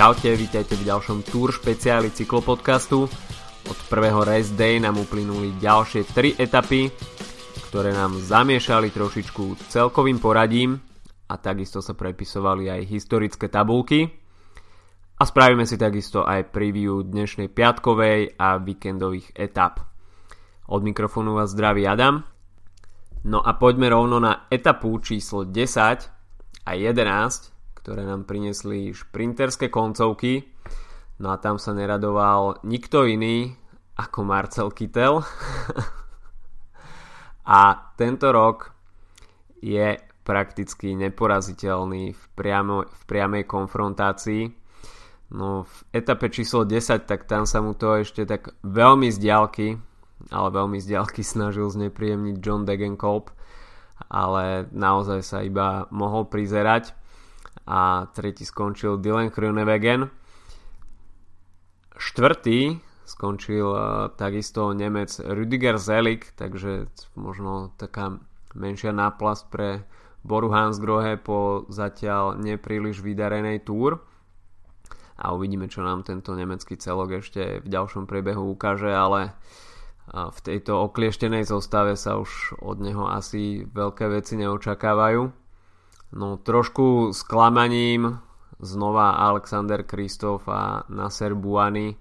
Čaute, vítajte v ďalšom Tour špeciáli cyklopodcastu. Od prvého race day nám uplynuli ďalšie 3 etapy, ktoré nám zamiešali trošičku celkovým poradím a takisto sa prepisovali aj historické tabulky. A spravíme si takisto aj preview dnešnej piatkovej a víkendových etap. Od mikrofónu vás zdraví Adam. No a poďme rovno na etapu číslo 10 a 11, ktoré nám priniesli šprinterské koncovky. No a tam sa neradoval nikto iný ako Marcel Kittel. a tento rok je prakticky neporaziteľný v, priamo, v priamej konfrontácii. No v etape číslo 10, tak tam sa mu to ešte tak veľmi z diaľky, ale veľmi z diaľky snažil znepríjemniť John Degenkolb, ale naozaj sa iba mohol prizerať a tretí skončil Dylan Groenewegen. Štvrtý skončil uh, takisto Nemec Rüdiger Zelik, takže možno taká menšia náplast pre Boru Hansgrohe po zatiaľ nepríliš vydarenej túr a uvidíme, čo nám tento nemecký celok ešte v ďalšom priebehu ukáže, ale v tejto oklieštenej zostave sa už od neho asi veľké veci neočakávajú. No trošku sklamaním znova Alexander Kristof a Nasser Buany,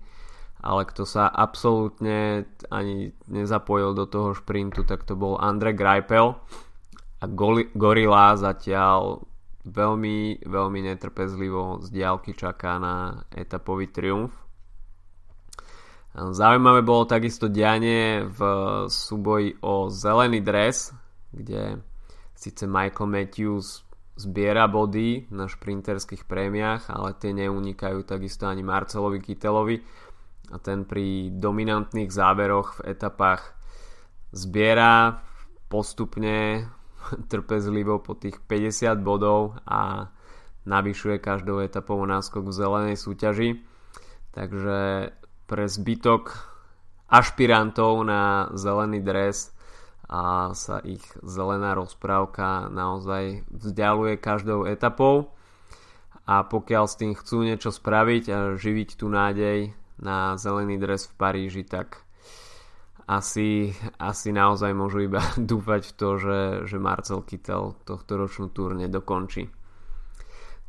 ale kto sa absolútne ani nezapojil do toho šprintu, tak to bol Andre Greipel a Gorila zatiaľ veľmi, veľmi netrpezlivo z diálky čaká na etapový triumf. Zaujímavé bolo takisto dianie v súboji o zelený dres, kde síce Michael Matthews zbiera body na šprinterských prémiách, ale tie neunikajú takisto ani Marcelovi Kytelovi a ten pri dominantných záveroch v etapách zbiera postupne trpezlivo po tých 50 bodov a navyšuje každou etapou náskok v zelenej súťaži. Takže pre zbytok ašpirantov na zelený dres a sa ich zelená rozprávka naozaj vzdialuje každou etapou a pokiaľ s tým chcú niečo spraviť a živiť tú nádej na zelený dres v Paríži, tak asi, asi naozaj môžu iba dúfať v to, že, že Marcel Kittel tohto ročnú túr nedokončí.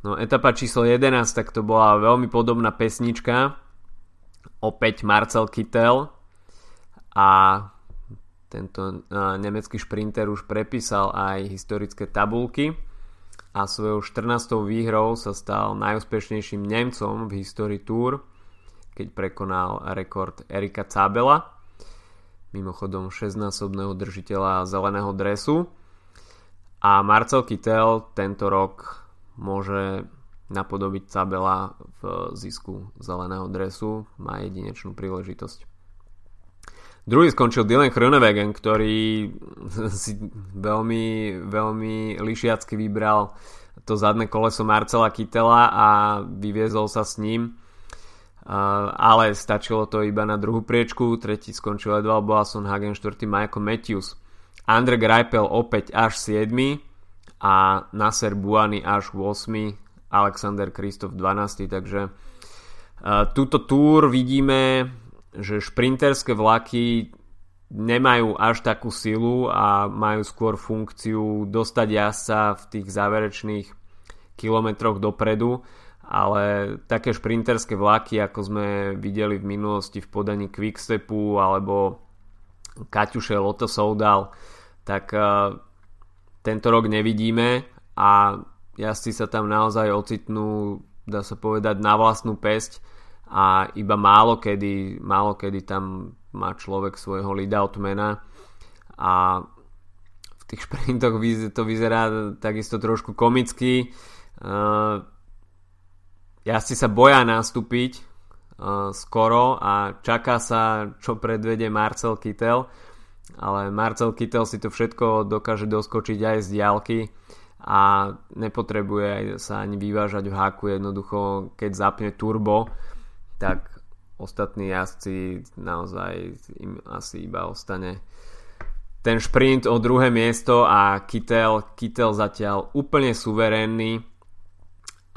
No etapa číslo 11, tak to bola veľmi podobná pesnička. Opäť Marcel Kittel a tento nemecký šprinter už prepísal aj historické tabulky a svojou 14. výhrou sa stal najúspešnejším Nemcom v histórii Tour, keď prekonal rekord Erika Cabela, mimochodom 6-násobného držiteľa zeleného dresu. A Marcel Kittel tento rok môže napodobiť Cabela v zisku zeleného dresu, má jedinečnú príležitosť. Druhý skončil Dylan Chronewegen, ktorý si veľmi, veľmi lišiacky vybral to zadné koleso Marcela Kytela a vyviezol sa s ním. ale stačilo to iba na druhú priečku, tretí skončil Edvald Boasson Hagen, štvrtý Michael Matthews. Andre Greipel opäť až 7 a Nasser Buany až 8 Alexander Kristof 12 takže túto túr vidíme že šprinterské vlaky nemajú až takú silu a majú skôr funkciu dostať jazdca v tých záverečných kilometroch dopredu, ale také šprinterské vlaky, ako sme videli v minulosti v podaní Quickstepu alebo Kaťuše Lotto Soudal, tak uh, tento rok nevidíme a jazdci sa tam naozaj ocitnú, dá sa povedať, na vlastnú pesť a iba málo kedy, málo kedy tam má človek svojho leadoutmana a v tých šprintoch to vyzerá takisto trošku komicky. Si sa boja nastúpiť uh, skoro a čaká sa, čo predvede Marcel Kittel, ale Marcel Kittel si to všetko dokáže doskočiť aj z diálky a nepotrebuje sa ani vyvážať v háku. Jednoducho, keď zapne turbo, tak ostatní jazdci naozaj im asi iba ostane ten šprint o druhé miesto a Kittel, Kittel zatiaľ úplne suverénny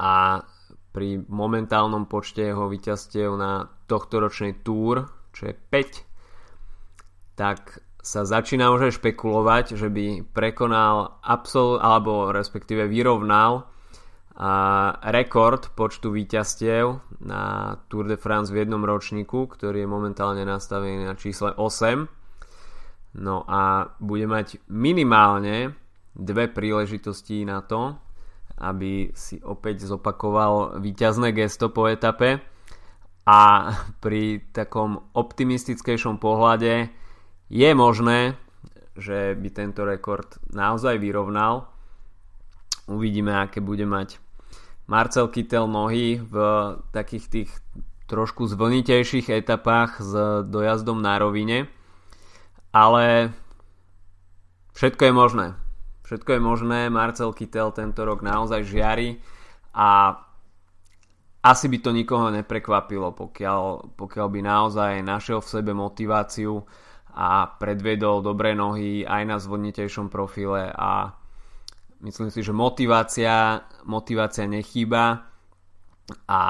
a pri momentálnom počte jeho víťazstiev na tohtoročnej túr, čo je 5, tak sa začína už aj špekulovať, že by prekonal absol, alebo respektíve vyrovnal a rekord počtu víťazstiev na Tour de France v jednom ročníku, ktorý je momentálne nastavený na čísle 8. No a bude mať minimálne dve príležitosti na to, aby si opäť zopakoval víťazné gesto po etape a pri takom optimistickejšom pohľade je možné, že by tento rekord naozaj vyrovnal. Uvidíme, aké bude mať Marcel Kittel nohy v takých tých trošku zvlnitejších etapách s dojazdom na rovine. Ale všetko je možné. Všetko je možné. Marcel Kittel tento rok naozaj žiari a asi by to nikoho neprekvapilo, pokiaľ, pokiaľ by naozaj našiel v sebe motiváciu a predvedol dobré nohy aj na zvodnitejšom profile a myslím si, že motivácia, motivácia nechýba a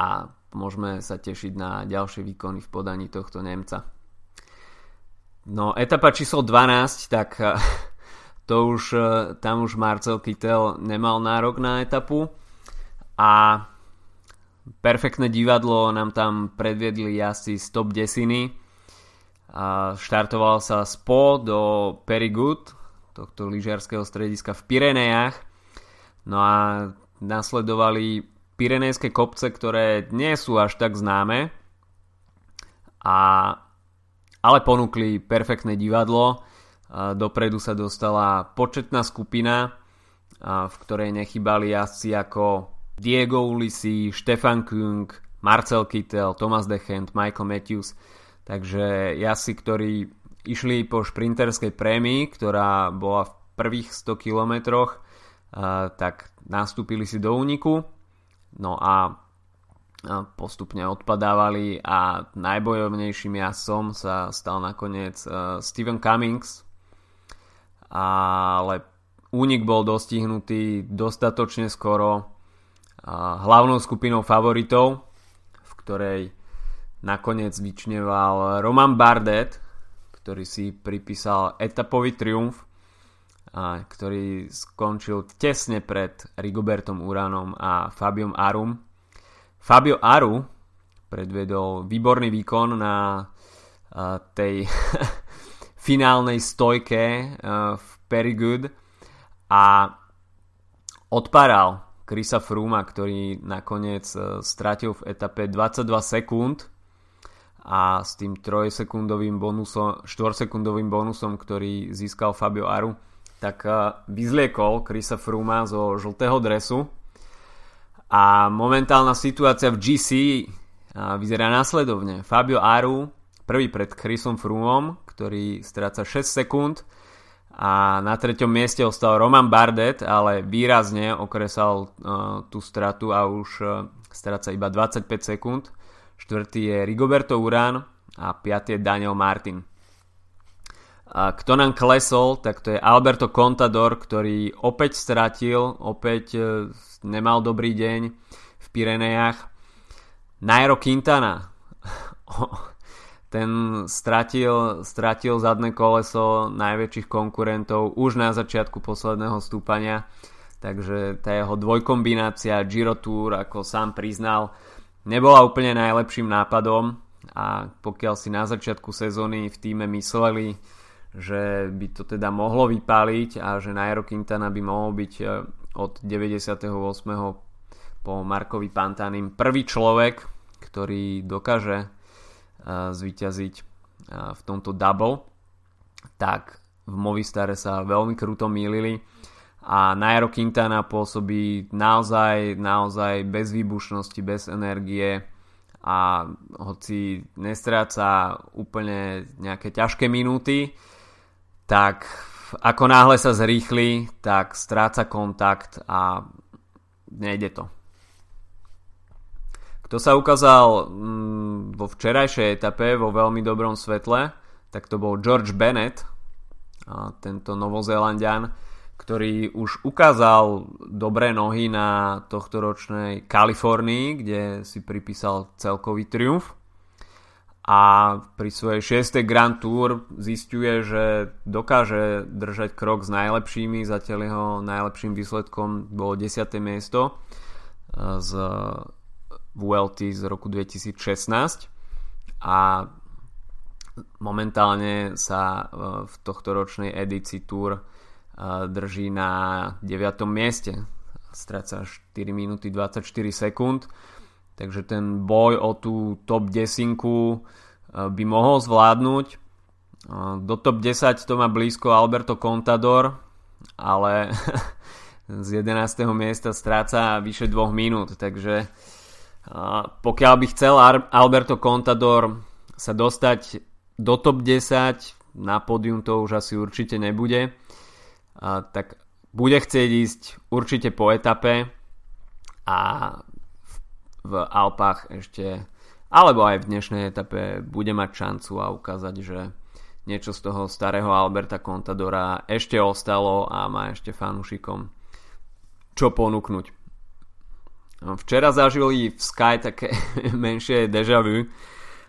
môžeme sa tešiť na ďalšie výkony v podaní tohto Nemca. No, etapa číslo 12, tak to už, tam už Marcel Kittel nemal nárok na etapu a perfektné divadlo nám tam predviedli asi stop desiny a štartoval sa spo do Perigut, tohto lyžiarského strediska v Pirenejach. No a nasledovali Pirenejské kopce, ktoré nie sú až tak známe, a, ale ponúkli perfektné divadlo. Dopredu sa dostala početná skupina, v ktorej nechybali jazdci ako Diego Ulisi, Stefan Kung, Marcel Kittel, Thomas Dechent, Michael Matthews – Takže jazdci, ktorí išli po šprinterskej prémii, ktorá bola v prvých 100 kilometroch, tak nastúpili si do úniku. No a postupne odpadávali a najbojovnejším jazdcom sa stal nakoniec Steven Cummings. Ale únik bol dostihnutý dostatočne skoro hlavnou skupinou favoritov, v ktorej nakoniec vyčneval Roman Bardet, ktorý si pripísal etapový triumf, a ktorý skončil tesne pred Rigobertom Uranom a Fabiom Arum. Fabio Aru predvedol výborný výkon na tej finálnej stojke v Perigood a odparal Krisa Fruma, ktorý nakoniec stratil v etape 22 sekúnd a s tým 3 sekundovým bonusom, 4 sekundovým bonusom, ktorý získal Fabio Aru, tak eh, vyzliekol Krisa Fruma zo žltého dresu a momentálna situácia v GC eh, vyzerá následovne. Fabio Aru prvý pred Chrisom Frumom, ktorý stráca 6 sekúnd a na treťom mieste ostal Roman Bardet, ale výrazne okresal uh, tú stratu a už uh, stráca iba 25 sekúnd štvrtý je Rigoberto Urán a piatý je Daniel Martin. A kto nám klesol, tak to je Alberto Contador, ktorý opäť stratil, opäť e, nemal dobrý deň v Pirenejach. Nairo Quintana, ten stratil, stratil zadné koleso najväčších konkurentov už na začiatku posledného stúpania, takže tá jeho dvojkombinácia Giro Tour, ako sám priznal, nebola úplne najlepším nápadom a pokiaľ si na začiatku sezóny v týme mysleli, že by to teda mohlo vypáliť a že Nairo Quintana by mohol byť e, od 98. po Markovi Pantanim prvý človek, ktorý dokáže e, zvíťaziť e, v tomto double, tak v Movistare sa veľmi kruto mýlili a Nairo Quintana pôsobí naozaj, naozaj bez výbušnosti, bez energie a hoci nestráca úplne nejaké ťažké minúty, tak ako náhle sa zrýchli, tak stráca kontakt a nejde to. Kto sa ukázal mm, vo včerajšej etape vo veľmi dobrom svetle, tak to bol George Bennett, tento novozélandian, ktorý už ukázal dobré nohy na tohto ročnej Kalifornii, kde si pripísal celkový triumf a pri svojej 6. Grand Tour zistuje, že dokáže držať krok s najlepšími, zatiaľ jeho najlepším výsledkom bolo 10. miesto e, z VLT z roku 2016 a momentálne sa e, v tohto ročnej edícii Tour drží na 9. mieste stráca 4 minúty 24 sekúnd Takže ten boj o tú top 10 eh, by mohol zvládnuť. Eh, do top 10 to má blízko Alberto Contador, ale z 11. miesta stráca vyše 2 minút, takže eh, pokiaľ by chcel Alberto Contador sa dostať do top 10, na pódium to už asi určite nebude, tak bude chcieť ísť určite po etape a v Alpách ešte alebo aj v dnešnej etape bude mať šancu a ukázať, že niečo z toho starého Alberta Contadora ešte ostalo a má ešte fanúšikom čo ponúknuť. Včera zažili v Sky také menšie deja vu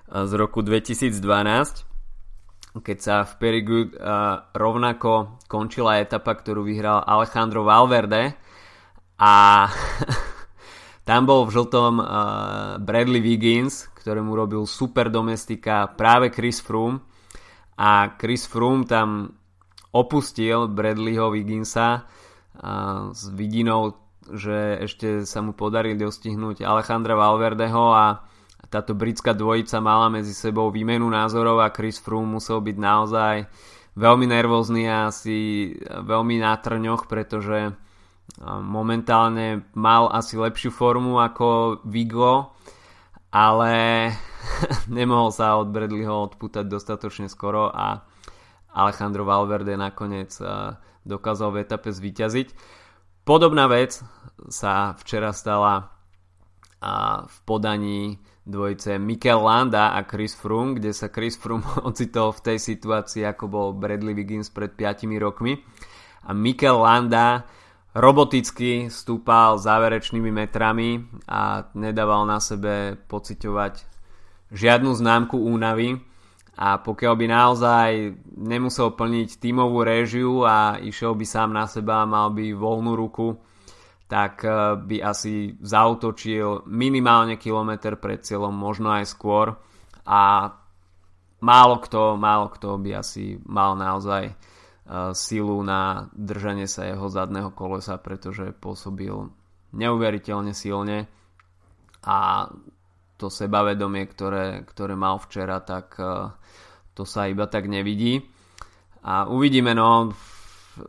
z roku 2012, keď sa v Perigood rovnako končila etapa, ktorú vyhral Alejandro Valverde a Tam bol v žltom uh, Bradley Wiggins, ktorému robil super domestika práve Chris Froome. A Chris Froome tam opustil Bradleyho Wigginsa uh, s vidinou, že ešte sa mu podarí dostihnúť Alejandra Valverdeho a táto britská dvojica mala medzi sebou výmenu názorov a Chris Froome musel byť naozaj veľmi nervózny a asi veľmi na trňoch, pretože Momentálne mal asi lepšiu formu ako Vigo, ale nemohol sa od Bradleyho odputať dostatočne skoro a Alejandro Valverde nakoniec dokázal v etape zvíťaziť. Podobná vec sa včera stala v podaní dvojice Mikel Landa a Chris Froome, kde sa Chris Froome ocitol v tej situácii, ako bol Bradley Wiggins pred 5 rokmi. A Mikel Landa roboticky stúpal záverečnými metrami a nedával na sebe pociťovať žiadnu známku únavy a pokiaľ by naozaj nemusel plniť tímovú réžiu a išiel by sám na seba mal by voľnú ruku, tak eh, by asi zautočil minimálne kilometr pred cieľom, možno aj skôr a málo kto, málo kto by asi mal naozaj silu na držanie sa jeho zadného kolesa, pretože pôsobil neuveriteľne silne a to sebavedomie, ktoré, ktoré mal včera, tak e, to sa iba tak nevidí. A uvidíme, no,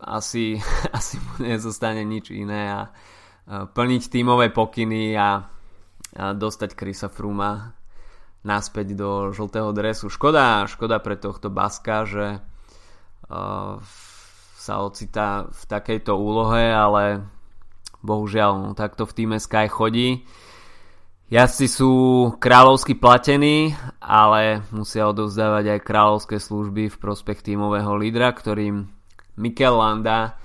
asi, asi mu nezostane nič iné a plniť tímové pokyny a, a dostať Krisa Fruma naspäť do žltého dresu. Škoda, škoda pre tohto Baska, že sa ocitá v takejto úlohe, ale bohužiaľ, no, takto v týme Sky chodí. Jazdci sú kráľovsky platení, ale musia odovzdávať aj kráľovské služby v prospech tímového lídra, ktorým Mikel Landa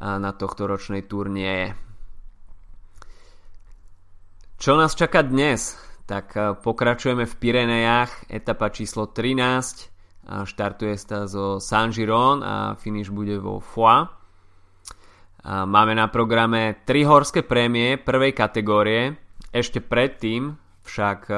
na tohto ročnej túr nie je. Čo nás čaká dnes? Tak pokračujeme v Pirenejach, etapa číslo 13 Štartuje sa zo Saint Giron a finish bude vo Foix. Máme na programe tri horské prémie prvej kategórie. Ešte predtým však e,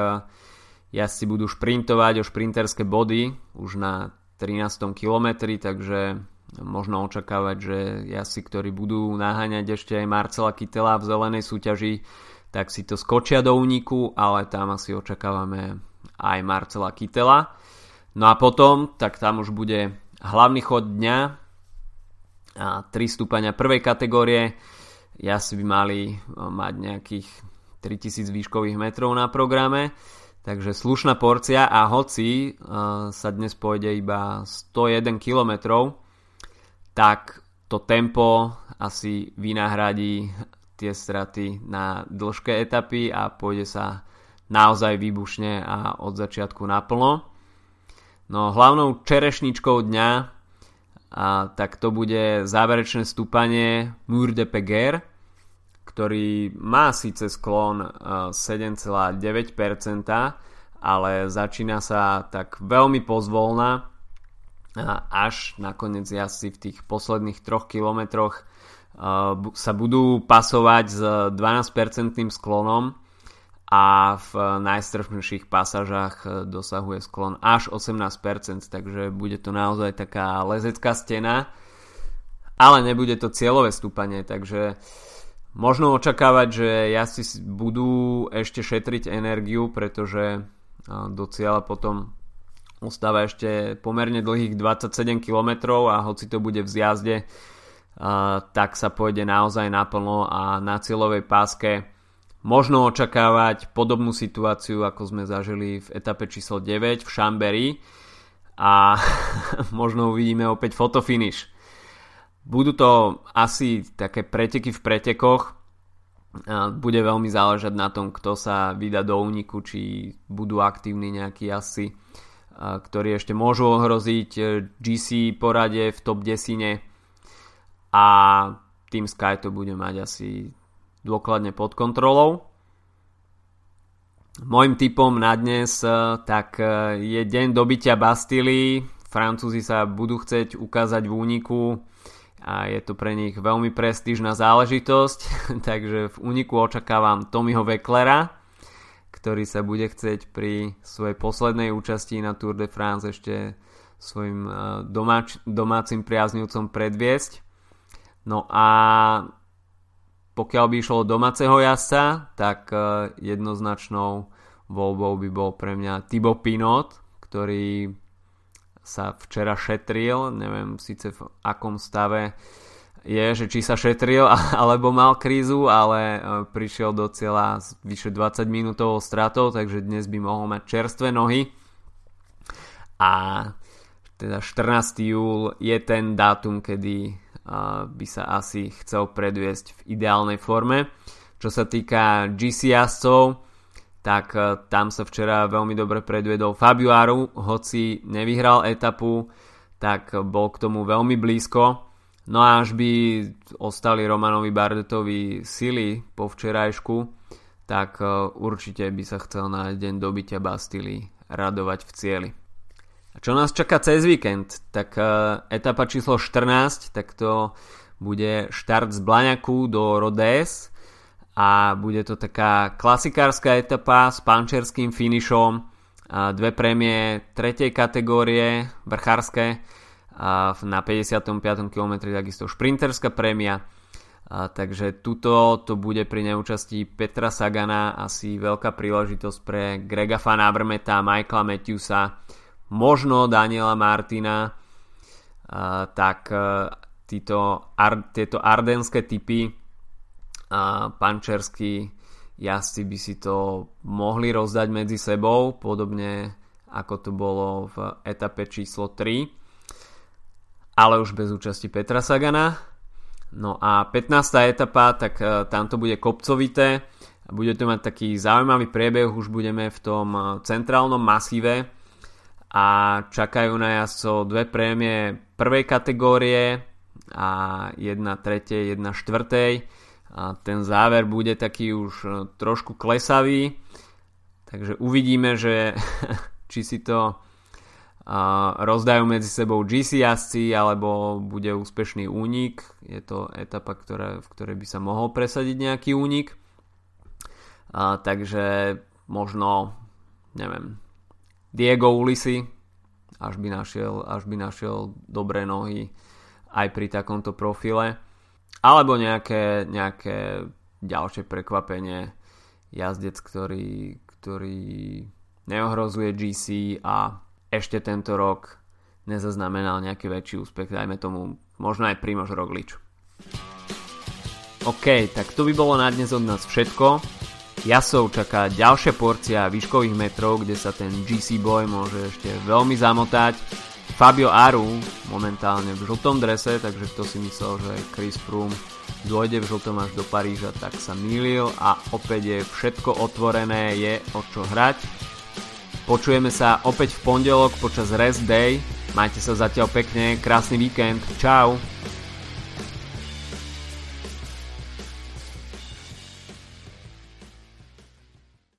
jazdci budú šprintovať o šprinterské body už na 13. kilometri, takže možno očakávať, že jazdci, ktorí budú naháňať ešte aj Marcela Kytela v zelenej súťaži, tak si to skočia do úniku, ale tam asi očakávame aj Marcela Kytela. No a potom, tak tam už bude hlavný chod dňa a 3 stúpania prvej kategórie. Ja si by mali mať nejakých 3000 výškových metrov na programe. Takže slušná porcia a hoci uh, sa dnes pôjde iba 101 km, tak to tempo asi vynahradí tie straty na dĺžke etapy a pôjde sa naozaj výbušne a od začiatku naplno. No hlavnou čerešničkou dňa a tak to bude záverečné stúpanie Mur de Peguer, ktorý má síce sklon 7,9%, ale začína sa tak veľmi pozvolna až nakoniec asi v tých posledných troch kilometroch sa budú pasovať s 12% sklonom a v najstrpnejších pasažách e, dosahuje sklon až 18%, takže bude to naozaj taká lezecká stena, ale nebude to cieľové stúpanie, takže možno očakávať, že jazdci budú ešte šetriť energiu, pretože e, do cieľa potom ostáva ešte pomerne dlhých 27 km a hoci to bude v zjazde, tak sa pôjde naozaj naplno a na cieľovej páske možno očakávať podobnú situáciu, ako sme zažili v etape číslo 9 v Chambéry a možno uvidíme opäť fotofinish. Budú to asi také preteky v pretekoch, bude veľmi záležať na tom, kto sa vydá do úniku, či budú aktívni nejakí asi, ktorí ešte môžu ohroziť e, GC porade v top 10 a Team Sky to bude mať asi dôkladne pod kontrolou. Mojím typom na dnes eh, tak eh, je deň dobytia Bastily. Francúzi sa budú chcieť ukázať v úniku a je to pre nich veľmi prestížna záležitosť, takže v úniku očakávam Tommyho Wecklera, ktorý sa bude chcieť pri svojej poslednej účasti na Tour de France ešte svojim eh, domáč, domácim priaznivcom predviesť. No a pokiaľ by išlo domáceho jazdca, tak e, jednoznačnou voľbou by bol pre mňa Thibaut Pinot, ktorý sa včera šetril, neviem síce v akom stave je, že či sa šetril alebo mal krízu, ale e, prišiel do cieľa s vyše 20 minútovou stratou, takže dnes by mohol mať čerstvé nohy. A teda 14. júl je ten dátum, kedy by sa asi chcel predviesť v ideálnej forme. Čo sa týka GC jazdcov, tak e, tam sa včera veľmi dobre predviedol Fabio hoci nevyhral etapu, tak bol k tomu veľmi blízko. No a až by ostali Romanovi Bardetovi sily po včerajšku, tak e, určite by sa chcel na deň dobytia Bastily radovať v cieli. A čo nás čaká cez víkend? Tak uh, etapa číslo 14, tak to bude štart z Blaňaku do Rodés a bude to taká klasikárska etapa s pančerským finišom, dve prémie tretej kategórie, vrchárske, uh, na 55. km takisto šprinterská prémia. A, takže tuto to bude pri neúčastí Petra Sagana asi veľká príležitosť pre Grega Van Avermeta, Michaela Matthewsa, možno Daniela Martina, uh, tak uh, títo, ar, tieto ardenské typy uh, pančerskí jazdci by si to mohli rozdať medzi sebou, podobne ako to bolo v etape číslo 3, ale už bez účasti Petra Sagana. No a 15. etapa, tak uh, tam to bude kopcovité, bude to mať taký zaujímavý priebeh, už budeme v tom centrálnom masíve, a čakajú na jazdcov dve prémie prvej kategórie a jedna tretej, jedna štvrtej. A ten záver bude taký už e, trošku klesavý, takže uvidíme, že či si to rozdajú medzi sebou GC jazdci alebo bude úspešný únik. Je to etapa, ktoré, v ktorej by sa mohol presadiť nejaký únik. A, takže možno, neviem, Diego Ulisi, až by našiel, až by našiel dobré nohy aj pri takomto profile. Alebo nejaké, nejaké ďalšie prekvapenie jazdec, ktorý, ktorý neohrozuje GC a ešte tento rok nezaznamenal nejaký väčší úspech, dajme tomu možno aj Primož Roglič. OK, tak to by bolo na dnes od nás všetko. Jasov čaká ďalšia porcia výškových metrov, kde sa ten GC Boy môže ešte veľmi zamotať. Fabio Aru momentálne v žltom drese, takže kto si myslel, že Chris Froome dôjde v žltom až do Paríža, tak sa mýlil a opäť je všetko otvorené, je o čo hrať. Počujeme sa opäť v pondelok počas rest day. Majte sa zatiaľ pekne, krásny víkend. Čau!